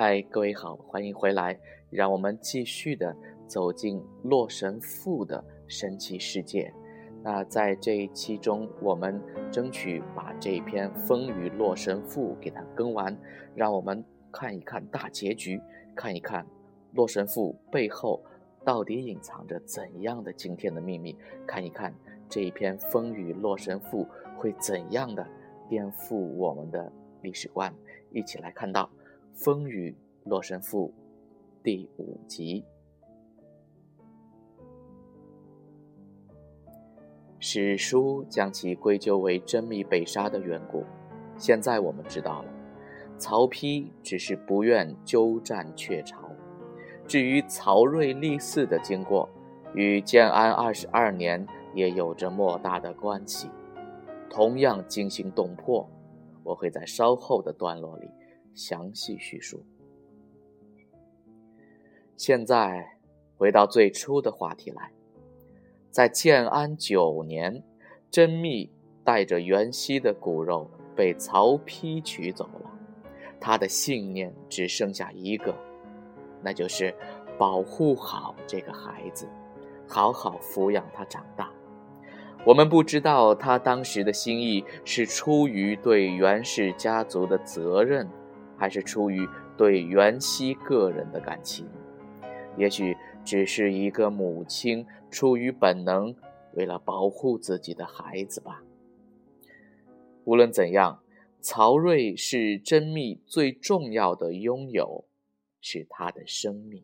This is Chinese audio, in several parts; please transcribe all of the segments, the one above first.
嗨，各位好，欢迎回来，让我们继续的走进《洛神赋》的神奇世界。那在这一期中，我们争取把这篇《风雨洛神赋》给它更完，让我们看一看大结局，看一看《洛神赋》背后到底隐藏着怎样的惊天的秘密，看一看这一篇《风雨洛神赋》会怎样的颠覆我们的历史观，一起来看到。《风雨洛神赋》第五集，史书将其归咎为甄宓被杀的缘故。现在我们知道了，曹丕只是不愿鸠占鹊巢。至于曹睿立嗣的经过，与建安二十二年也有着莫大的关系，同样惊心动魄。我会在稍后的段落里。详细叙述。现在回到最初的话题来，在建安九年，甄宓带着袁熙的骨肉被曹丕取走了。他的信念只剩下一个，那就是保护好这个孩子，好好抚养他长大。我们不知道他当时的心意是出于对袁氏家族的责任。还是出于对袁熙个人的感情，也许只是一个母亲出于本能，为了保护自己的孩子吧。无论怎样，曹睿是甄宓最重要的拥有，是他的生命。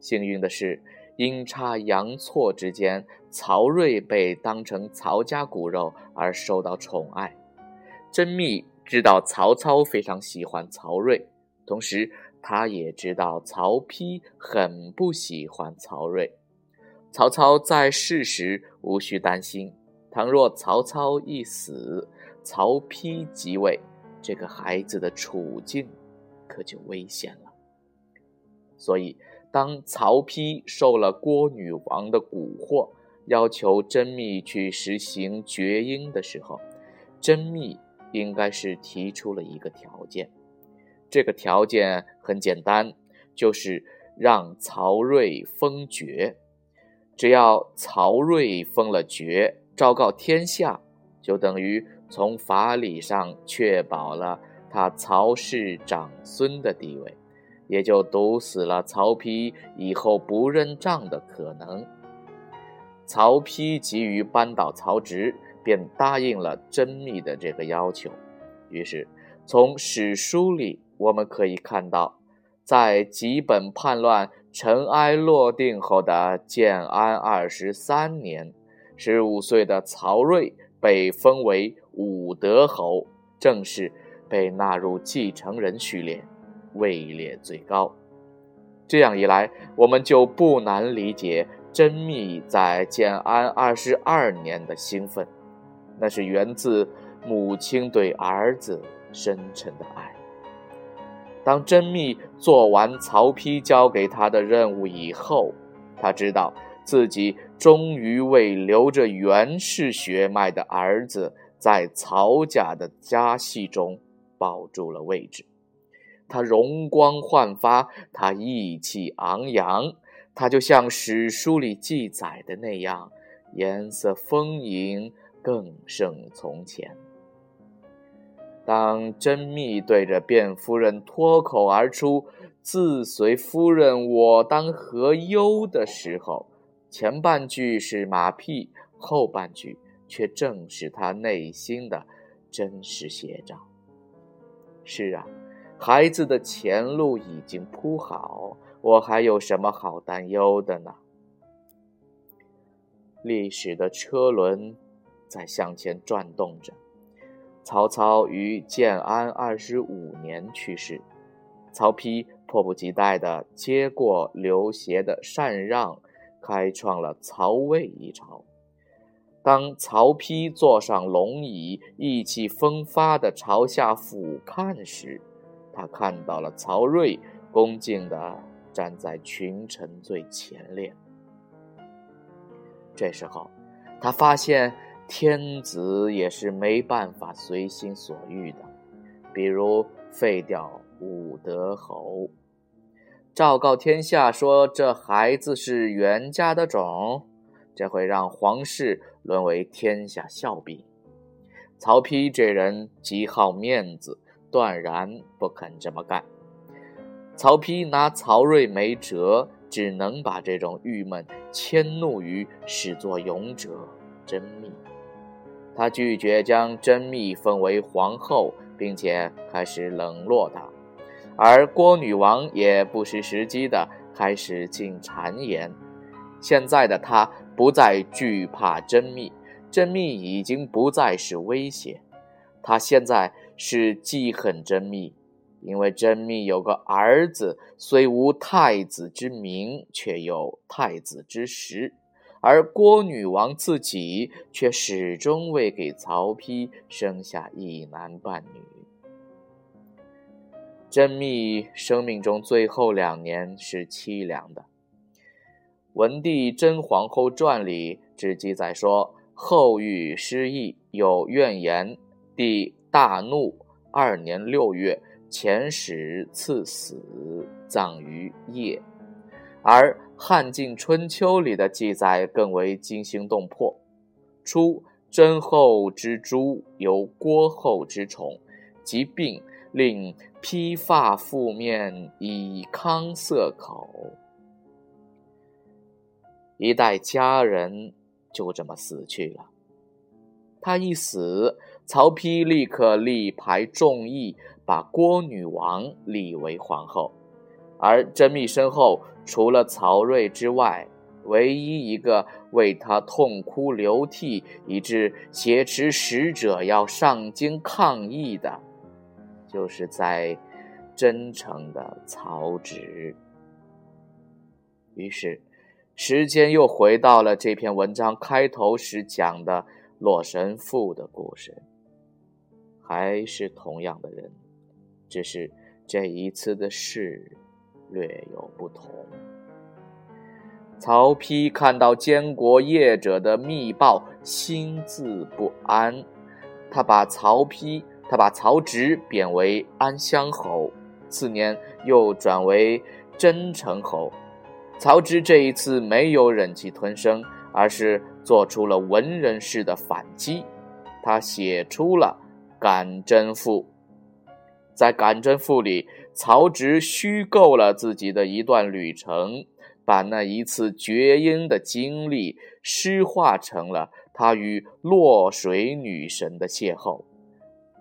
幸运的是，阴差阳错之间，曹睿被当成曹家骨肉而受到宠爱，甄宓。知道曹操非常喜欢曹睿，同时他也知道曹丕很不喜欢曹睿。曹操在世时无需担心，倘若曹操一死，曹丕即位，这个孩子的处境可就危险了。所以，当曹丕受了郭女王的蛊惑，要求甄宓去实行绝婴的时候，甄宓。应该是提出了一个条件，这个条件很简单，就是让曹睿封爵。只要曹睿封了爵，昭告天下，就等于从法理上确保了他曹氏长孙的地位，也就堵死了曹丕以后不认账的可能。曹丕急于扳倒曹植。便答应了甄宓的这个要求。于是，从史书里我们可以看到，在吉本叛乱尘埃落定后的建安二十三年，十五岁的曹睿被封为武德侯，正式被纳入继承人序列，位列最高。这样一来，我们就不难理解甄宓在建安二十二年的兴奋。那是源自母亲对儿子深沉的爱。当甄宓做完曹丕交给他的任务以后，他知道自己终于为留着袁氏血脉的儿子在曹家的家系中保住了位置。他容光焕发，他意气昂扬，他就像史书里记载的那样，颜色丰盈。更胜从前。当甄宓对着卞夫人脱口而出“自随夫人，我当何忧”的时候，前半句是马屁，后半句却正是他内心的真实写照。是啊，孩子的前路已经铺好，我还有什么好担忧的呢？历史的车轮。在向前转动着。曹操于建安二十五年去世，曹丕迫不及待地接过刘协的禅让，开创了曹魏一朝。当曹丕坐上龙椅，意气风发地朝下俯瞰时，他看到了曹睿恭敬地站在群臣最前列。这时候，他发现。天子也是没办法随心所欲的，比如废掉武德侯，昭告天下说这孩子是袁家的种，这会让皇室沦为天下笑柄。曹丕这人极好面子，断然不肯这么干。曹丕拿曹睿没辙，只能把这种郁闷迁怒于始作俑者甄宓。他拒绝将甄宓封为皇后，并且开始冷落她，而郭女王也不失时机的开始进谗言。现在的他不再惧怕甄宓，甄宓已经不再是威胁，他现在是记恨甄宓。因为甄宓有个儿子，虽无太子之名，却有太子之实；而郭女王自己却始终未给曹丕生下一男半女。甄宓生命中最后两年是凄凉的，《文帝甄皇后传》里只记载说，后遇失意，有怨言，帝大怒，二年六月。遣使赐死，葬于邺。而《汉晋春秋》里的记载更为惊心动魄：初，甄后之诛，由郭后之宠，疾病令披发覆面，以康塞口。一代佳人就这么死去了。他一死，曹丕立刻力排众议。把郭女王立为皇后，而甄宓身后除了曹睿之外，唯一一个为他痛哭流涕，以致挟持使者要上京抗议的，就是在真诚的曹植。于是，时间又回到了这篇文章开头时讲的《洛神赋》的故事，还是同样的人。只是这一次的事略有不同。曹丕看到监国业者的密报，心自不安。他把曹丕，他把曹植贬为安乡侯，次年又转为真城侯。曹植这一次没有忍气吞声，而是做出了文人式的反击。他写出了《感真赋》。在《感真赋》里，曹植虚构了自己的一段旅程，把那一次绝音的经历诗化成了他与洛水女神的邂逅。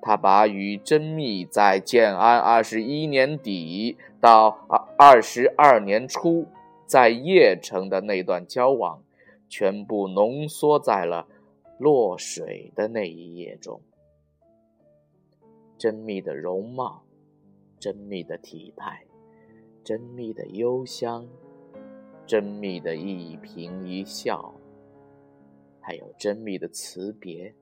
他把与甄宓在建安二十一年底到二二十二年初在邺城的那段交往，全部浓缩在了洛水的那一页中。甄宓的容貌，甄宓的体态，甄宓的幽香，甄宓的一颦一笑，还有甄宓的辞别，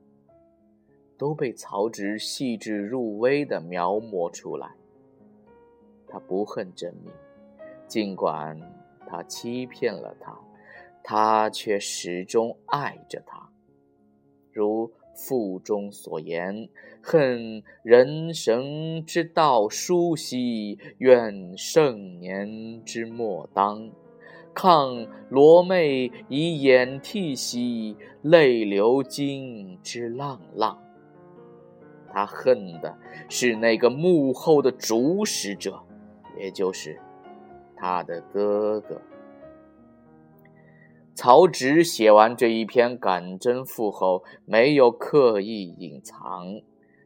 都被曹植细致入微的描摹出来。他不恨甄宓，尽管他欺骗了他，他却始终爱着他，如。腹中所言，恨人神之道殊兮，愿盛年之末当。抗罗袂以掩涕兮，泪流金之浪浪。他恨的是那个幕后的主使者，也就是他的哥哥。曹植写完这一篇《感真赋》后，没有刻意隐藏，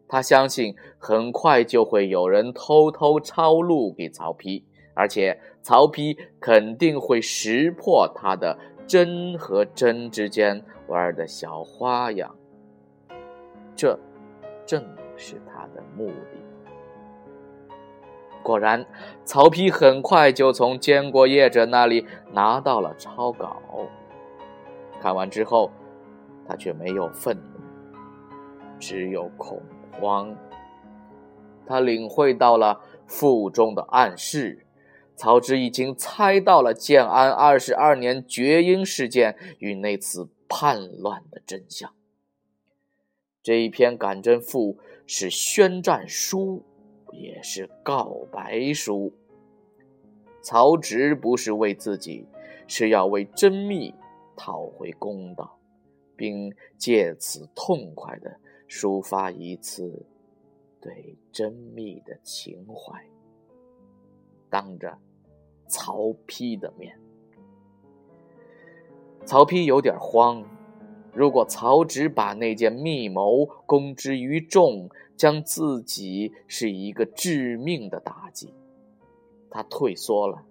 他相信很快就会有人偷偷抄录给曹丕，而且曹丕肯定会识破他的真和真之间玩的小花样。这正是他的目的。果然，曹丕很快就从监国业者那里拿到了抄稿。看完之后，他却没有愤怒，只有恐慌。他领会到了腹中的暗示，曹植已经猜到了建安二十二年绝缨事件与那次叛乱的真相。这一篇《感真赋》是宣战书，也是告白书。曹植不是为自己，是要为甄宓讨回公道，并借此痛快地抒发一次对甄宓的情怀。当着曹丕的面，曹丕有点慌。如果曹植把那件密谋公之于众，将自己是一个致命的打击。他退缩了，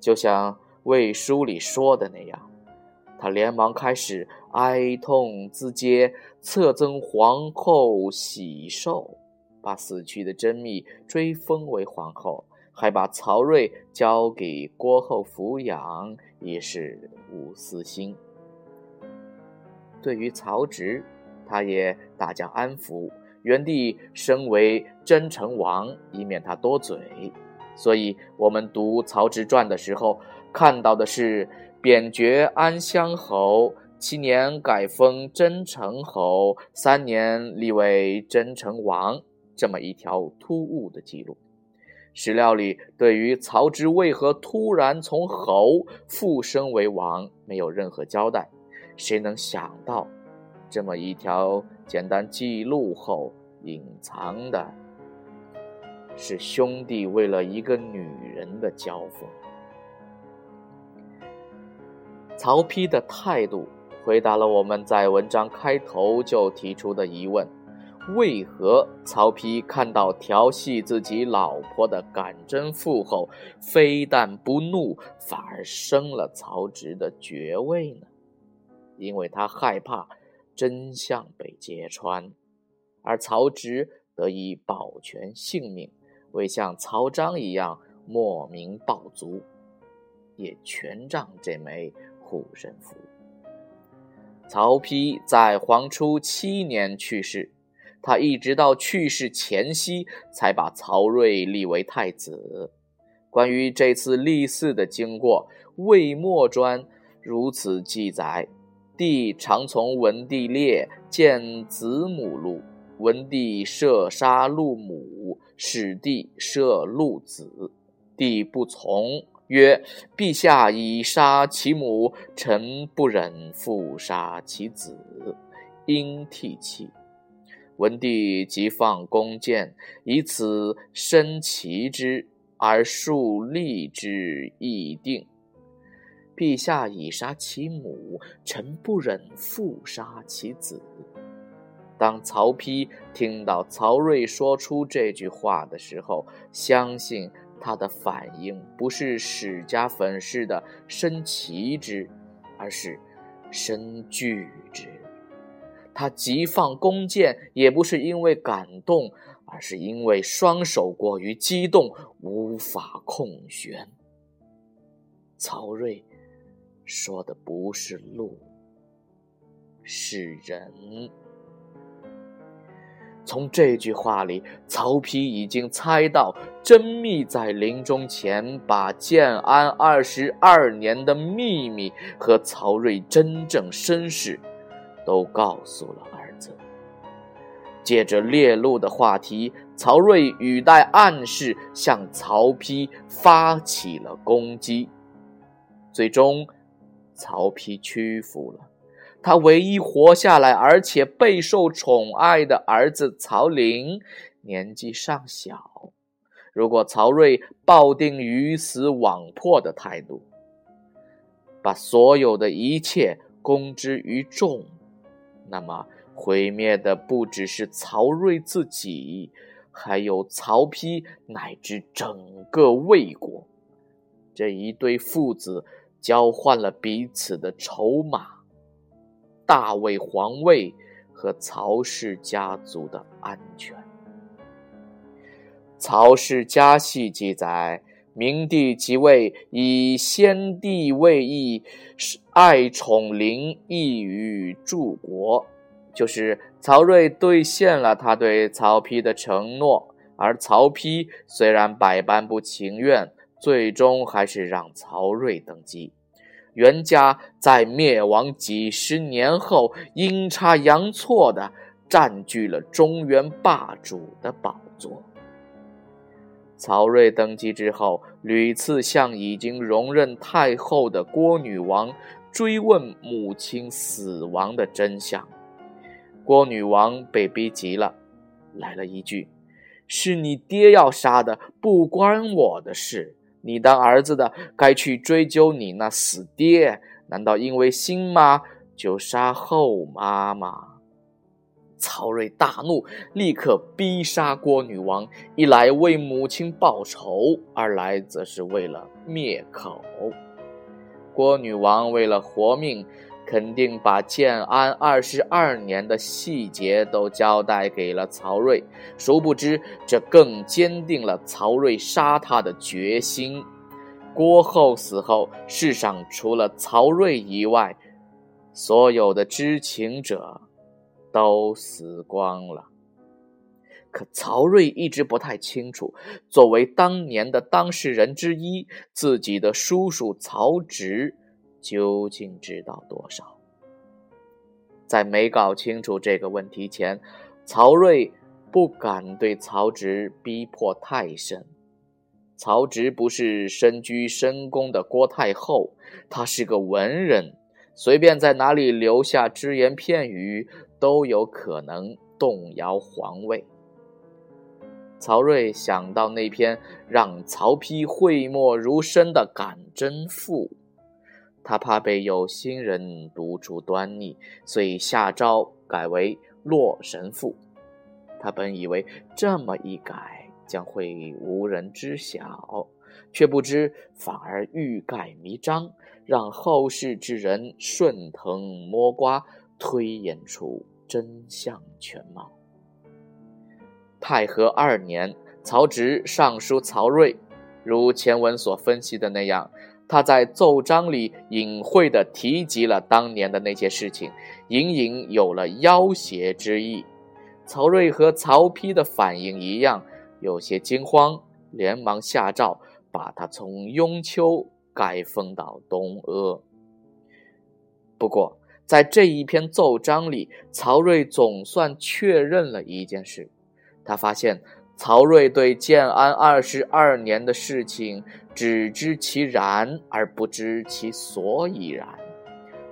就像《魏书》里说的那样，他连忙开始哀痛自嗟，册赠皇后喜寿，把死去的甄宓追封为皇后，还把曹睿交给郭后抚养，也是无私心。对于曹植，他也大加安抚，原地升为真成王，以免他多嘴。所以，我们读《曹植传》的时候，看到的是贬爵安乡侯，七年改封真成侯，三年立为真成王，这么一条突兀的记录。史料里对于曹植为何突然从侯复升为王，没有任何交代。谁能想到，这么一条简单记录后隐藏的？是兄弟为了一个女人的交锋。曹丕的态度回答了我们在文章开头就提出的疑问：为何曹丕看到调戏自己老婆的感贞妇后，非但不怒，反而升了曹植的爵位呢？因为他害怕真相被揭穿，而曹植得以保全性命。未像曹彰一样莫名暴卒，也全仗这枚护身符。曹丕在黄初七年去世，他一直到去世前夕才把曹睿立为太子。关于这次立嗣的经过，《魏末传》如此记载：帝常从文帝列见子母路，文帝射杀陆母。使帝射陆子，帝不从，曰：“陛下以杀其母，臣不忍复杀其子，应涕泣。”文帝即放弓箭，以此申其之，而树立之议定。陛下以杀其母，臣不忍复杀其子。当曹丕听到曹睿说出这句话的时候，相信他的反应不是史家粉饰的深奇之，而是身惧之。他急放弓箭，也不是因为感动，而是因为双手过于激动，无法控弦。曹睿说的不是鹿，是人。从这句话里，曹丕已经猜到甄宓在临终前把建安二十二年的秘密和曹睿真正身世都告诉了儿子。借着猎鹿的话题，曹睿语带暗示向曹丕发起了攻击，最终，曹丕屈服了。他唯一活下来而且备受宠爱的儿子曹林，年纪尚小。如果曹睿抱定鱼死网破的态度，把所有的一切公之于众，那么毁灭的不只是曹睿自己，还有曹丕乃至整个魏国。这一对父子交换了彼此的筹码。大魏皇位和曹氏家族的安全。曹氏家系记载，明帝即位，以先帝位义，爱宠灵，意于柱国。就是曹睿兑现了他对曹丕的承诺，而曹丕虽然百般不情愿，最终还是让曹睿登基。袁家在灭亡几十年后，阴差阳错的占据了中原霸主的宝座。曹睿登基之后，屡次向已经荣任太后的郭女王追问母亲死亡的真相。郭女王被逼急了，来了一句：“是你爹要杀的，不关我的事。你当儿子的，该去追究你那死爹。难道因为新妈就杀后妈吗？”曹睿大怒，立刻逼杀郭女王。一来为母亲报仇，二来则是为了灭口。郭女王为了活命，肯定把建安二十二年的细节都交代给了曹睿。殊不知，这更坚定了曹睿杀他的决心。郭后死后，世上除了曹睿以外，所有的知情者。都死光了。可曹睿一直不太清楚，作为当年的当事人之一，自己的叔叔曹植究竟知道多少？在没搞清楚这个问题前，曹睿不敢对曹植逼迫太深。曹植不是身居深宫的郭太后，他是个文人，随便在哪里留下只言片语。都有可能动摇皇位。曹睿想到那篇让曹丕讳莫如深的《感真赋》，他怕被有心人读出端倪，所以下诏改为《洛神赋》。他本以为这么一改将会无人知晓，却不知反而欲盖弥彰，让后世之人顺藤摸瓜。推演出真相全貌。太和二年，曹植上书曹睿，如前文所分析的那样，他在奏章里隐晦地提及了当年的那些事情，隐隐有了要挟之意。曹睿和曹丕的反应一样，有些惊慌，连忙下诏把他从雍丘改封到东阿。不过，在这一篇奏章里，曹睿总算确认了一件事：他发现曹睿对建安二十二年的事情只知其然而不知其所以然。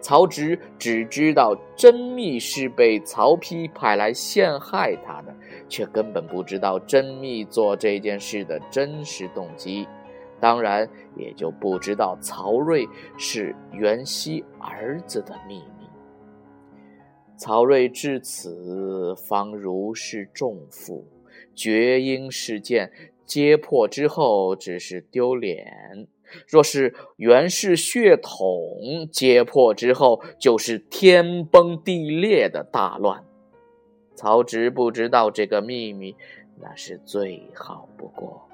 曹植只知道甄宓是被曹丕派来陷害他的，却根本不知道甄宓做这件事的真实动机，当然也就不知道曹睿是袁熙儿子的秘密。曹睿至此方如释重负，绝缨事件揭破之后只是丢脸；若是袁氏血统揭破之后，就是天崩地裂的大乱。曹植不知道这个秘密，那是最好不过。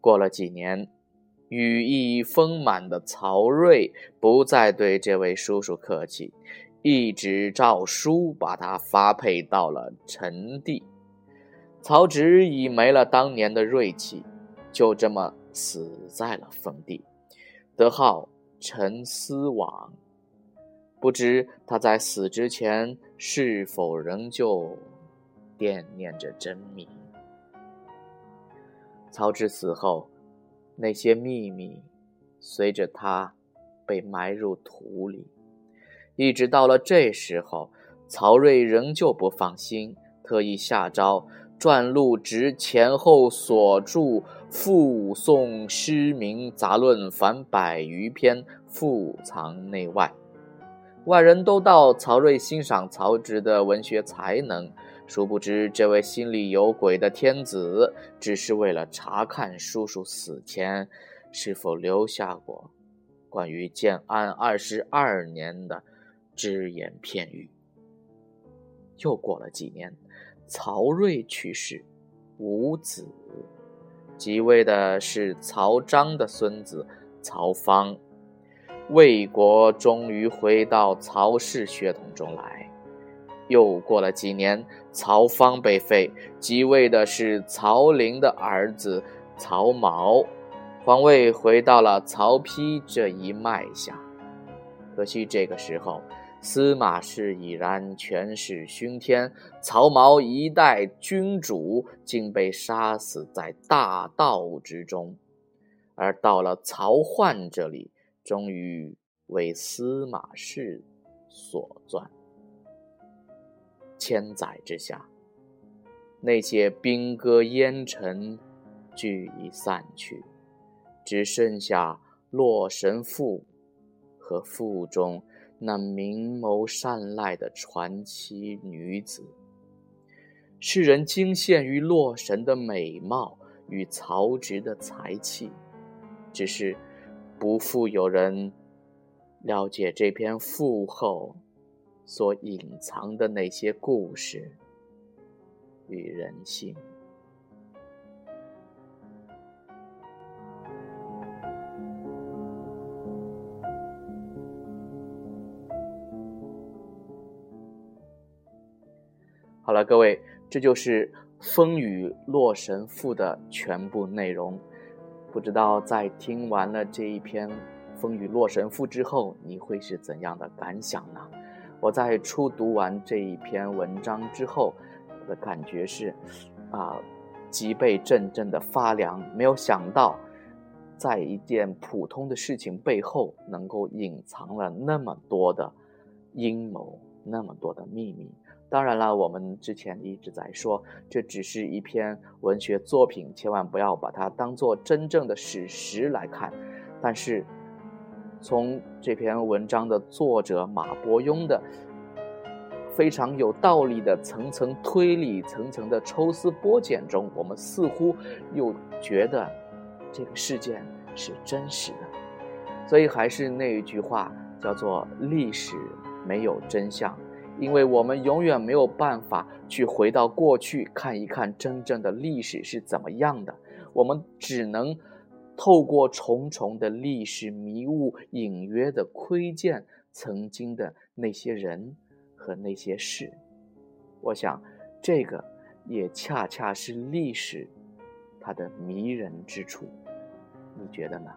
过了几年。羽翼丰满的曹睿不再对这位叔叔客气，一纸诏书把他发配到了陈地。曹植已没了当年的锐气，就这么死在了封地，得号陈思王。不知他在死之前是否仍旧惦念着真名？曹植死后。那些秘密随着他被埋入土里，一直到了这时候，曹睿仍旧不放心，特意下诏撰录执前后所著附送诗名杂论凡百余篇，附藏内外。外人都道曹睿欣赏曹植的文学才能。殊不知，这位心里有鬼的天子，只是为了查看叔叔死前是否留下过关于建安二十二年的只言片语。又过了几年，曹睿去世，无子，即位的是曹彰的孙子曹芳，魏国终于回到曹氏血统中来。又过了几年，曹芳被废，即位的是曹林的儿子曹髦，皇位回到了曹丕这一脉下。可惜这个时候，司马氏已然权势熏天，曹髦一代君主竟被杀死在大道之中，而到了曹奂这里，终于为司马氏所传。千载之下，那些兵戈烟尘俱已散去，只剩下《洛神赋》和赋中那明眸善睐的传奇女子。世人惊羡于洛神的美貌与曹植的才气，只是不复有人了解这篇赋后。所隐藏的那些故事与人性。了，各位，这就是《风雨洛神赋》的全部内容。不知道在听完了这一篇《风雨洛神赋》之后，你会是怎样的感想呢？我在初读完这一篇文章之后，我的感觉是，啊，脊背阵阵的发凉。没有想到，在一件普通的事情背后，能够隐藏了那么多的阴谋，那么多的秘密。当然了，我们之前一直在说，这只是一篇文学作品，千万不要把它当做真正的史实来看。但是，从这篇文章的作者马伯庸的非常有道理的层层推理、层层的抽丝剥茧中，我们似乎又觉得这个事件是真实的。所以还是那一句话，叫做“历史没有真相”，因为我们永远没有办法去回到过去看一看真正的历史是怎么样的，我们只能。透过重重的历史迷雾，隐约的窥见曾经的那些人和那些事。我想，这个也恰恰是历史它的迷人之处。你觉得呢？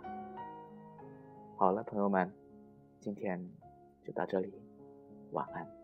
好了，朋友们，今天就到这里，晚安。